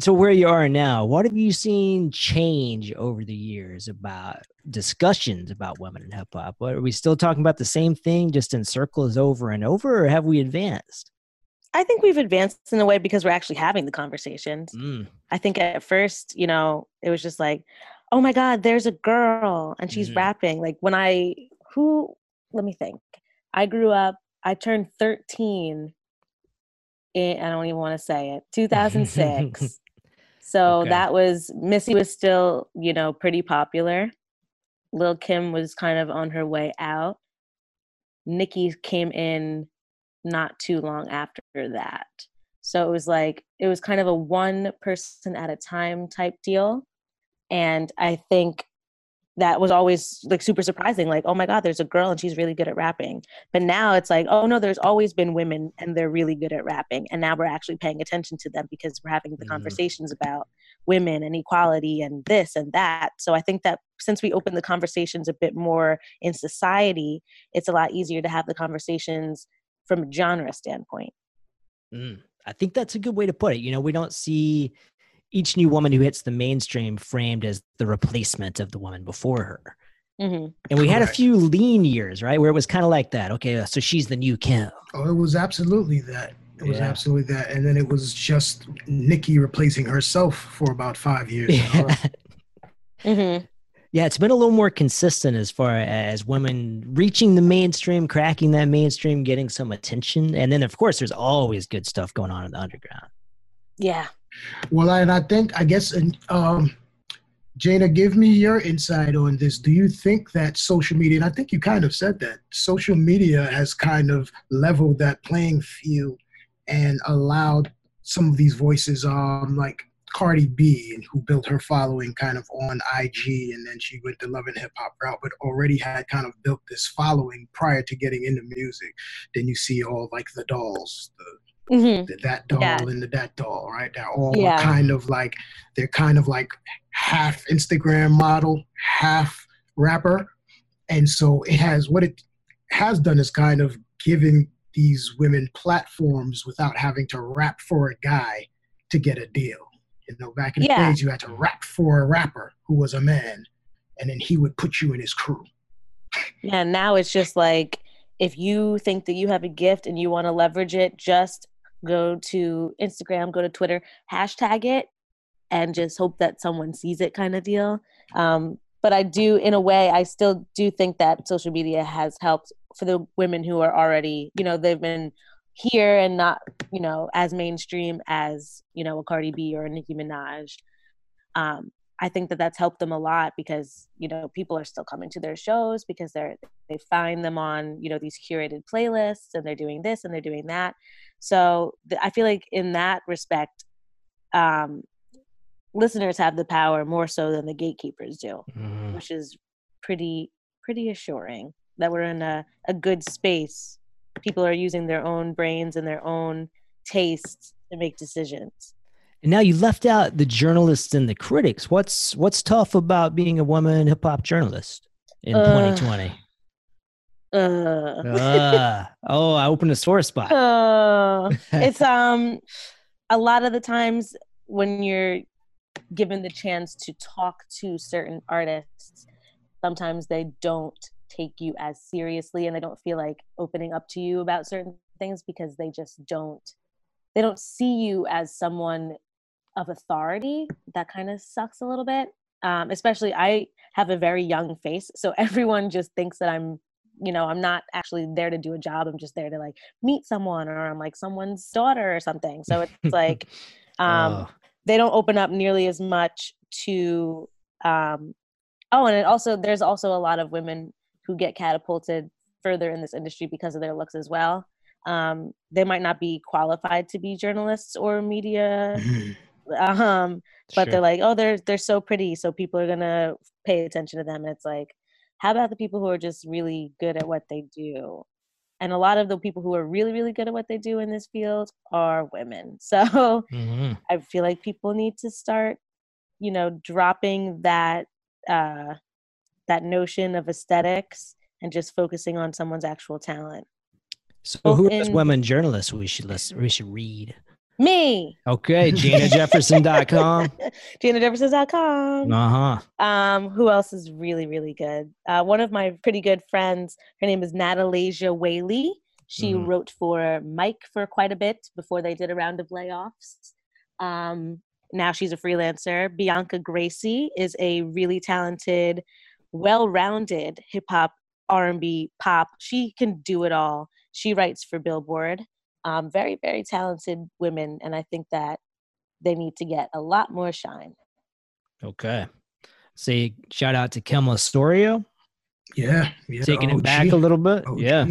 to where you are now, what have you seen change over the years about discussions about women in hip hop? Are we still talking about the same thing, just in circles over and over, or have we advanced? I think we've advanced in a way because we're actually having the conversations. Mm, I think at first, you know, it was just like, oh my God, there's a girl and she's Mhm. rapping. Like when I, who, let me think. I grew up, I turned 13 in, I don't even want to say it, 2006. so Okay. that was, Missy was still, you know, pretty popular. Lil Kim was kind of on her way out. Nicki came in not too long after that. So it was like it was kind of a one person at a time type deal. And I think that was always like super surprising like oh my god there's a girl and she's really good at rapping. But now it's like oh no there's always been women and they're really good at rapping. And now we're actually paying attention to them because we're having the mm-hmm. conversations about women and equality and this and that. So i think that since we open the conversations a bit more in society it's a lot easier to have the conversations from a genre standpoint. Mm, i think that's a good way to put it. You know we don't see each new woman who hits the mainstream framed as the replacement of the woman before her. Mm-hmm. And we had a few lean years, right, where it was kind of like that. Okay, so she's the new Kim. Oh, it was absolutely that. It was yeah. absolutely that. And then it was just Nicki replacing herself for about five years. Yeah. mm-hmm. yeah, it's been a little more consistent as far as women reaching the mainstream, cracking that mainstream, getting some attention. And then, of course, there's always good stuff going on in the underground. Yeah, well, and I think, I guess, um, J'na, give me your insight on this. Do you think that social media, and I think you kind of said that, social media has kind of leveled that playing field and allowed some of these voices, um, like Cardi B, and who built her following kind of on IG, and then she went the love and hip hop route, but already had kind of built this following prior to getting into music. Then you see all like the dolls, the mm-hmm. the, that doll yeah. and the that doll, right? They're all yeah. kind of like they're kind of like half Instagram model, half rapper, and so it has what it has done is kind of given these women platforms without having to rap for a guy to get a deal. You know, back in yeah. the days, you had to rap for a rapper who was a man, and then he would put you in his crew. Yeah, now it's just like if you think that you have a gift and you want to leverage it, just go to Instagram, go to Twitter, hashtag it, and just hope that someone sees it kind of deal. Um, but I do, in a way, I still do think that social media has helped for the women who are already, you know, they've been here and not, you know, as mainstream as, you know, a Cardi B or a Nicki Minaj. Um, I think that that's helped them a lot because you know people are still coming to their shows because they're they find them on you know these curated playlists and they're doing this and they're doing that. So th- I feel like in that respect, um, listeners have the power more so than the gatekeepers do, mm. which is pretty pretty assuring that we're in a, a good space. People are using their own brains and their own tastes to make decisions. And now you left out the journalists and the critics. What's what's tough about being a woman hip hop journalist in uh, 2020? Uh, uh, oh, I opened a sore spot. Uh, it's um a lot of the times when you're given the chance to talk to certain artists, sometimes they don't take you as seriously and they don't feel like opening up to you about certain things because they just don't they don't see you as someone of authority that kind of sucks a little bit um, especially i have a very young face so everyone just thinks that i'm you know i'm not actually there to do a job i'm just there to like meet someone or i'm like someone's daughter or something so it's like um, oh. they don't open up nearly as much to um, oh and it also there's also a lot of women who get catapulted further in this industry because of their looks as well um, they might not be qualified to be journalists or media um but sure. they're like oh they're they're so pretty so people are gonna pay attention to them. And it's like how about the people who are just really good at what they do? And a lot of the people who are really really good at what they do in this field are women. So mm-hmm. i feel like people need to start you know dropping that uh that notion of aesthetics and just focusing on someone's actual talent. So who are those women journalists we should listen we should read me. Okay, JanaJefferson.com. JanaJefferson.com. Uh-huh. Um, who else is really, really good? Uh, one of my pretty good friends, her name is Natalasia Whaley. She mm. wrote for Mic for quite a bit before they did a round of layoffs. Um, now she's a freelancer. Bianca Gracie is a really talented, well-rounded hip hop, R&B, pop. She can do it all. She writes for Billboard um, very, very talented women. And I think that they need to get a lot more shine. Okay. Say shout out to Kim Lastorio. Yeah. yeah Taking it back a little bit. Yeah.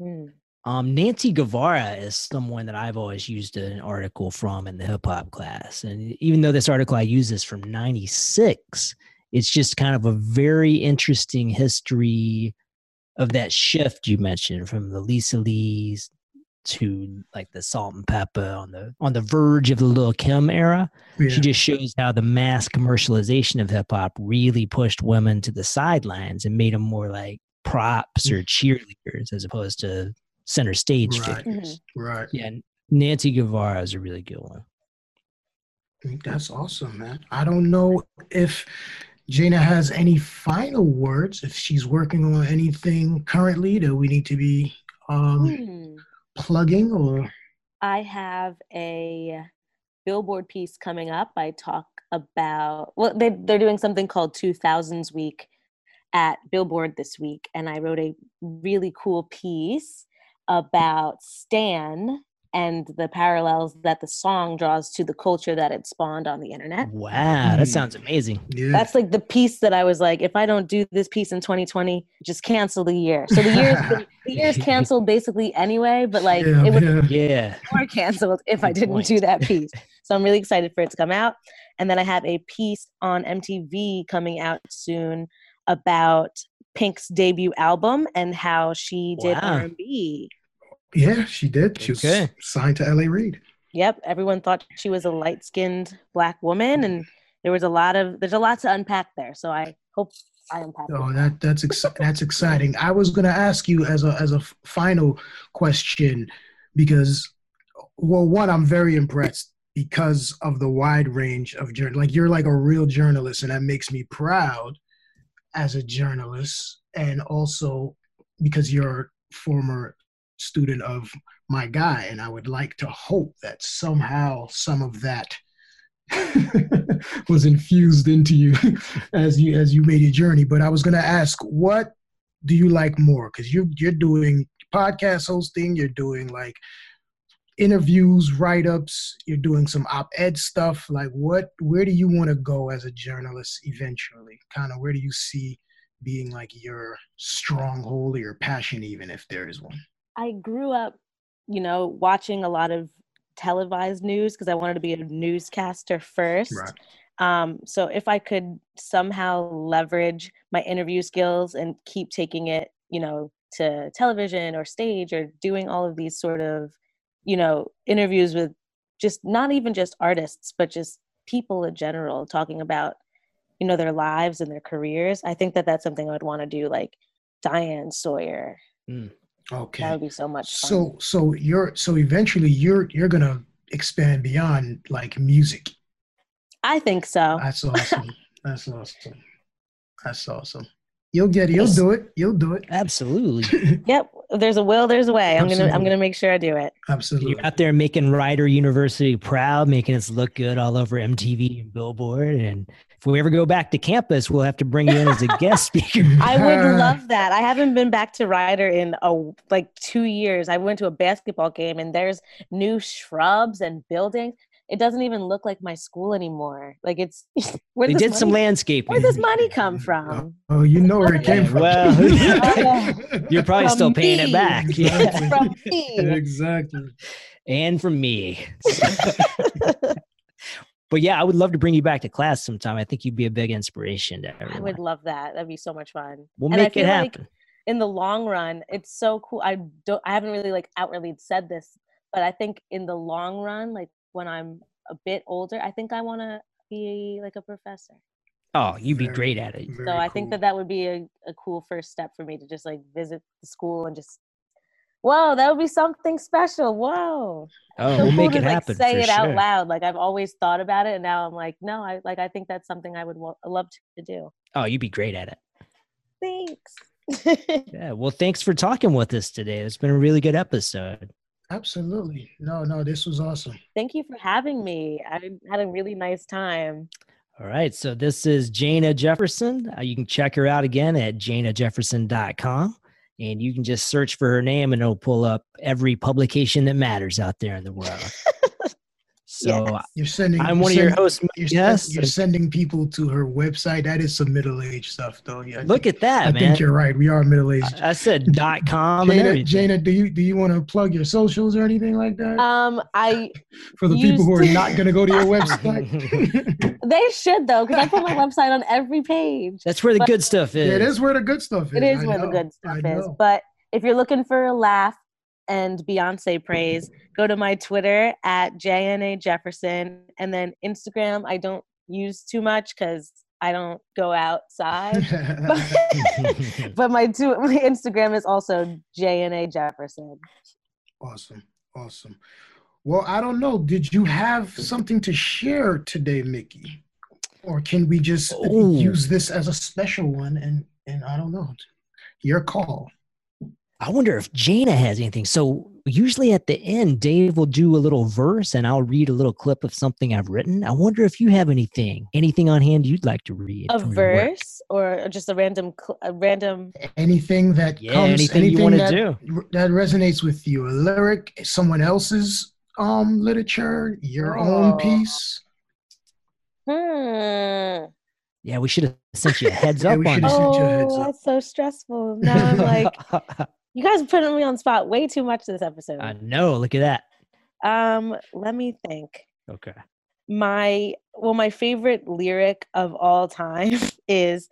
Hmm. Um, Nancy Guevara is someone that I've always used an article from in the hip hop class. And even though this article I use is from 96, it's just kind of a very interesting history of that shift you mentioned from the Lisa Lee's to like the Salt-N-Pepa on the on the verge of the Lil Kim era. Yeah. She just shows how the mass commercialization of hip hop really pushed women to the sidelines and made them more like props or cheerleaders as opposed to center stage Right. figures. Right. Yeah, Nancy Guevara is a really good one. I think That's awesome, man. I don't know if J'na has any final words, if she's working on anything currently that we need to be um, Hmm. Plugging or I have a billboard piece coming up. I talk about well, they they're doing something called 2000s Week at Billboard this week, and I wrote a really cool piece about Stan and the parallels that the song draws to the culture that it spawned on the internet. Wow, that mm-hmm. sounds amazing. yeah. That's like the piece that I was like, if I don't do this piece in 2020, just cancel the year. So the year's been, the year's canceled basically anyway, but like yeah, it would yeah. Yeah. more canceled if I didn't point. do that piece. So I'm really excited for it to come out. And then I have a piece on MTV coming out soon about Pink's debut album and how she did Wow. R&B. Yeah, she did. She was Okay. signed to LA Reid. Yep, everyone thought she was a light-skinned black woman and there was a lot of there's a lot to unpack there. So I hope I unpack Oh, it. that that's ex- that's exciting. I was gonna ask you as a as a final question because, well, one, I'm very impressed because of the wide range of journal. Like you're like a real journalist, and that makes me proud as a journalist, and also because you're a former student of my guy, and I would like to hope that somehow some of that was infused into you as you as you made your journey. But I was gonna ask, what do you like more? Because you you're doing podcast hosting, you're doing like interviews, write ups, you're doing some op ed stuff. Like, what? Where do you want to go as a journalist eventually? Kind of where do you see being like your stronghold or your passion, even if there is one? I grew up, you know, watching a lot of televised news because I wanted to be a newscaster first. Right. Um, so if I could somehow leverage my interview skills and keep taking it, you know, to television or stage or doing all of these sort of, you know, interviews with just not even just artists, but just people in general talking about, you know, their lives and their careers. I think that that's something I would want to do, like Diane Sawyer. Okay. That would be so much fun. So so you're so eventually you're you're gonna expand beyond like music. I think so. That's awesome. That's awesome. That's awesome. You'll get it. You'll do it. You'll do it. Absolutely. Yep. There's a will, there's a way. I'm gonna I'm gonna make sure I do it. Absolutely. You're out there making Rider University proud, making us look good all over MTV and Billboard. And if we ever go back to campus, we'll have to bring you in as a guest speaker. I would love that. I haven't been back to Rider in a like two years. I went to a basketball game and there's new shrubs and buildings. It doesn't even look like my school anymore. Like it's where They this did some money, landscaping. where does money come from? Oh, you know where it came from. well, You're probably From still paying it back. Exactly. from me. exactly. and from me. but yeah, I would love to bring you back to class sometime. I think you'd be a big inspiration to everyone. I would love that. That'd be so much fun. we'll and I make it feel like happen. in the long run, it's so cool. I don't I haven't really like outwardly said this, but I think in the long run, like when I'm a bit older, I think I want to be like a professor. oh, you'd be great at it. very so I cool. think that that would be a, a cool first step for me to just like visit the school and just whoa that would be something special whoa Oh, So we'll cool make to, it like, happen. say for it out loud like i've always thought about it and now i'm like no i like i think that's something i would wa- love to do Oh, you'd be great at it. thanks Yeah. Well, thanks for talking with us today. It's been a really good episode. Absolutely. No, no, this was awesome. thank you for having me i had a really nice time All right. So this is J'na Jefferson. Uh, you can check her out again at janajefferson.com. And you can just search for her name and it'll pull up every publication that matters out there in the world. So Yes. You're sending. I'm you're one of your hosts. You're, Yes. you're sending people to her website. That is some middle age stuff, though. Yeah, I Look think, at that, I man. think you're right. We are middle aged. I I said dot com J'na, everything. J'na, do you do you want to plug your socials or anything like that Um, I for the people who are used- not going to go to your website? they should though because I put my website on every page. That's where the But- good stuff is. it is where the good stuff is. It is I where the good stuff is. But if you're looking for a laugh and Beyonce praise, go to my Twitter at JNA Jefferson and then Instagram. I don't use too much because I don't go outside. But, but my two, my Instagram is also JNA Jefferson. awesome, awesome. Well, I don't know. Did you have something to share today, Mickey, or can we just Ooh. use this as a special one? And and I don't know. Your call. I wonder if J'na has anything. So usually at the end, Dave will do a little verse and I'll read a little clip of something I've written. I wonder if you have anything, anything on hand you'd like to read. A from your work. verse or just a random, cl- a random. Anything that Yeah, comes, anything you wanna do. that resonates with you, a lyric, someone else's um literature, your own Oh. piece. Hmm. Yeah, we should have sent you a heads Yeah, up we on should've sent you a heads Oh, up. that's so stressful. Now I'm like, you guys are putting me on the spot way too much this episode. I know. Look at that. Um, let me think. Okay. My well, my favorite lyric of all time is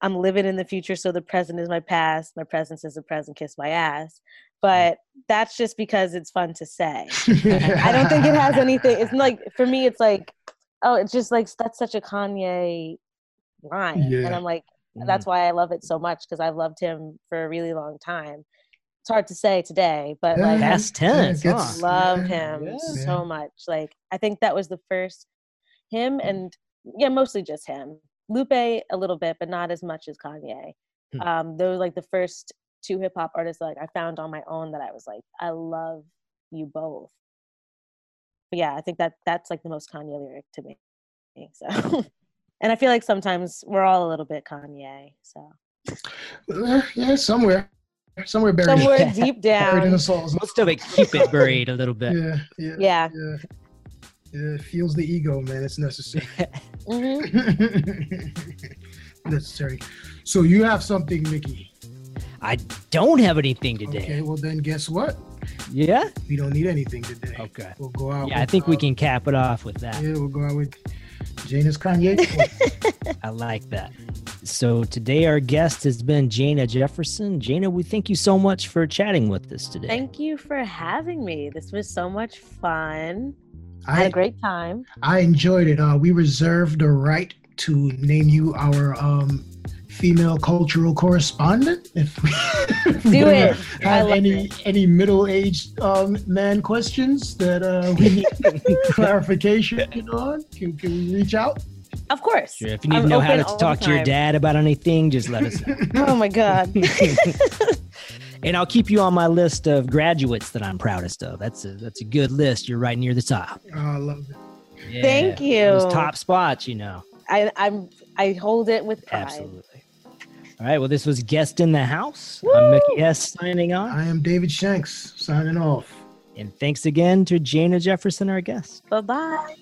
I'm living in the future, so the present is my past. My presence is the present, kiss my ass. But that's just because it's fun to say. I don't think it has anything. It's like for me, it's like, oh, it's just like that's such a Kanye line, Yeah. and I'm like, Mm. that's why I love it so much because I've loved him for a really long time. It's hard to say today, but Yeah, like yeah, Past tense, yeah, gets- love him Yeah. so much. Like I think that was the first him and yeah, mostly just him. Lupe a little bit, but not as much as Kanye. Hmm. Um, those like the first two hip hop artists like I found on my own that I was like, I love you both. But yeah, I think that that's like the most Kanye lyric to me. So and I feel like sometimes we're all a little bit Kanye. So Uh, yeah, somewhere, somewhere buried, somewhere deep buried in down. the souls. Most of it, keep it buried a little bit. Yeah, yeah, Yeah. yeah. Yeah, it feels the ego, man. It's necessary. hmm necessary. So you have something, Mickey. I don't have anything today. Okay, well then guess what? Yeah. We don't need anything today. Okay. We'll go out. Yeah, I with, think we uh, can cap it off with that. Yeah, we'll go out with J'na's Kanye. I like that. So today our guest has been J'na Jefferson. J'na, we thank you so much for chatting with us today. Thank you for having me. This was so much fun. I had a great time. I enjoyed it. Uh, we reserve the right to name you our um, female cultural correspondent. If we, if we Do ever it. Have any it. any middle aged um, man questions that uh, we need clarification on? Can, can we reach out? Of course. Sure, if you need I'm to know how to talk to your dad about anything, just let us know. Oh my god. and I'll keep you on my list of graduates that I'm proudest of. That's a that's a good list. You're right near the top. Oh, I love it. Yeah, Thank Those you. top spots, you know. I, I'm I hold it with pride. Absolutely. All right. Well, this was Guest in the House. Woo! I'm Mickey S. signing on. I am David Shanks signing off. And thanks again to J'na Jefferson, our guest. Bye bye.